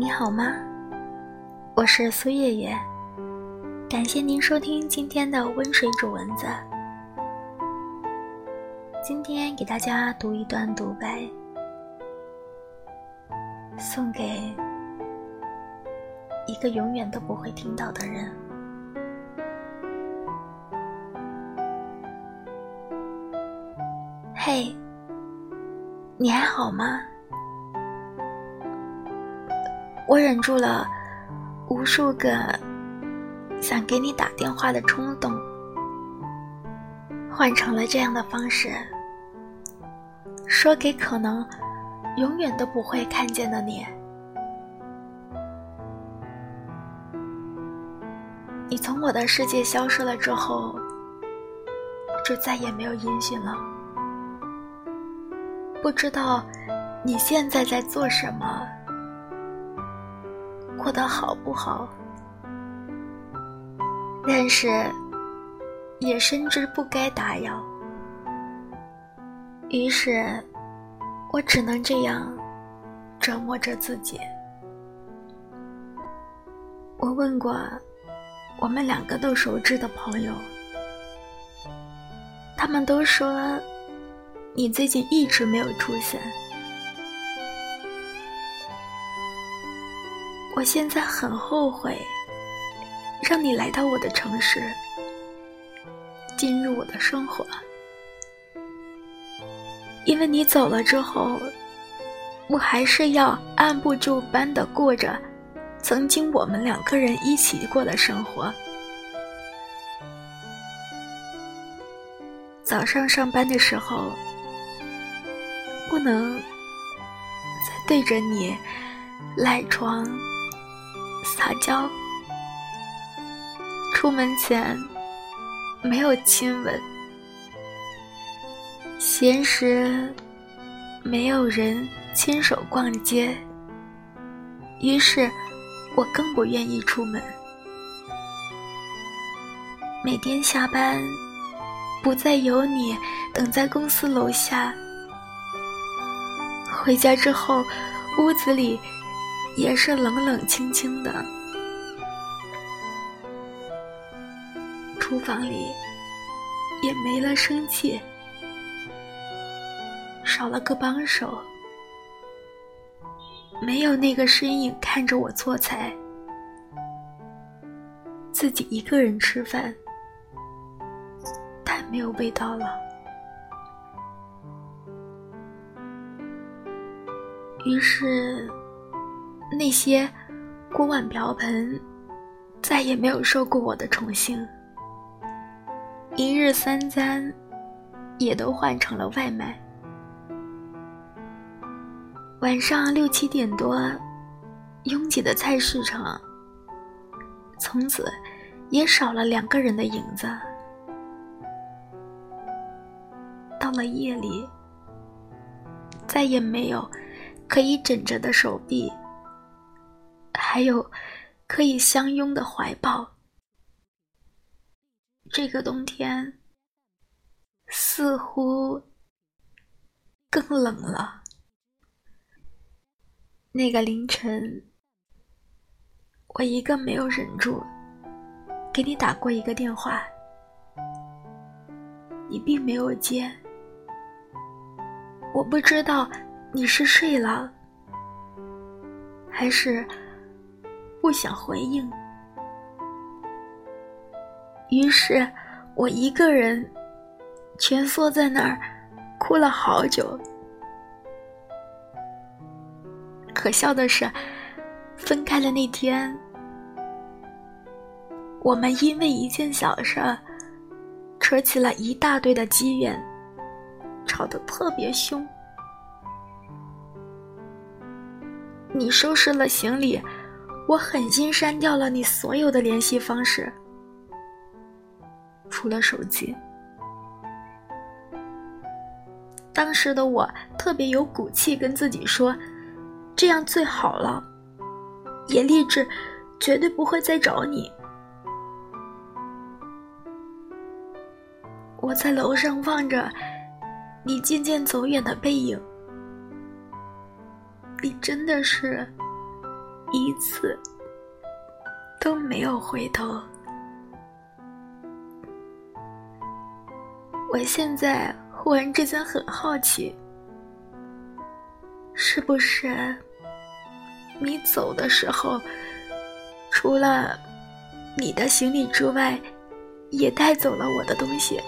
你好吗？我是苏月月，感谢您收听今天的温水煮蚊子。今天给大家读一段独白，送给一个永远都不会听到的人。嘿，你还好吗？我忍住了无数个想给你打电话的冲动，换成了这样的方式，说给可能永远都不会看见的你。你从我的世界消失了之后，就再也没有音讯了。不知道你现在在做什么。过得好不好？但是，也深知不该打扰，于是，我只能这样折磨着自己。我问过我们两个都熟知的朋友，他们都说你最近一直没有出现。我现在很后悔，让你来到我的城市，进入我的生活，因为你走了之后，我还是要按部就班的过着曾经我们两个人一起过的生活。早上上班的时候，不能再对着你赖床。撒娇，出门前没有亲吻，闲时没有人牵手逛街，于是我更不愿意出门。每天下班，不再有你等在公司楼下，回家之后，屋子里。也是冷冷清清的，厨房里也没了生气，少了个帮手，没有那个身影看着我做菜，自己一个人吃饭，太没有味道了。于是。那些锅碗瓢盆再也没有受过我的宠幸，一日三餐也都换成了外卖。晚上六七点多，拥挤的菜市场从此也少了两个人的影子。到了夜里，再也没有可以枕着的手臂。还有可以相拥的怀抱。这个冬天似乎更冷了。那个凌晨，我一个没有忍住，给你打过一个电话，你并没有接。我不知道你是睡了，还是。不想回应，于是我一个人蜷缩在那儿哭了好久。可笑的是，分开的那天，我们因为一件小事扯起了一大堆的积怨，吵得特别凶。你收拾了行李。我狠心删掉了你所有的联系方式，除了手机。当时的我特别有骨气，跟自己说，这样最好了，也立志绝对不会再找你。我在楼上望着你渐渐走远的背影，你真的是。一次都没有回头。我现在忽然之间很好奇，是不是你走的时候，除了你的行李之外，也带走了我的东西？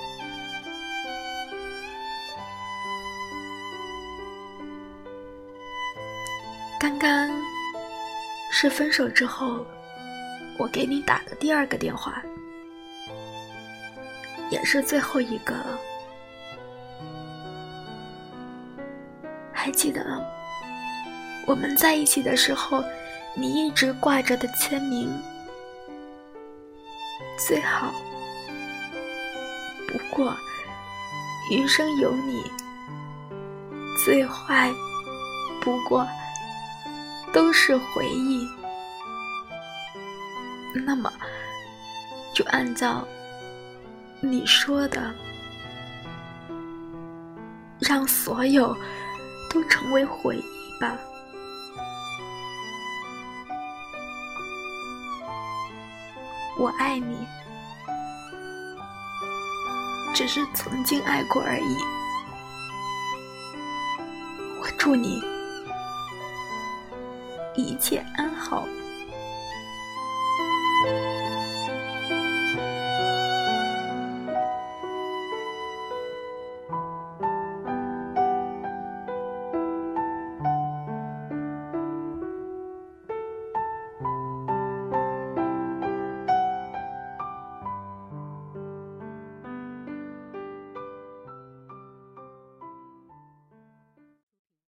刚刚是分手之后，我给你打的第二个电话。也是最后一个了。还记得我们在一起的时候，你一直挂着的签名：最好不过余生有你；最坏不过都是回忆。那么，就按照。你说的，让所有都成为回忆吧。我爱你，只是曾经爱过而已。我祝你一切安好。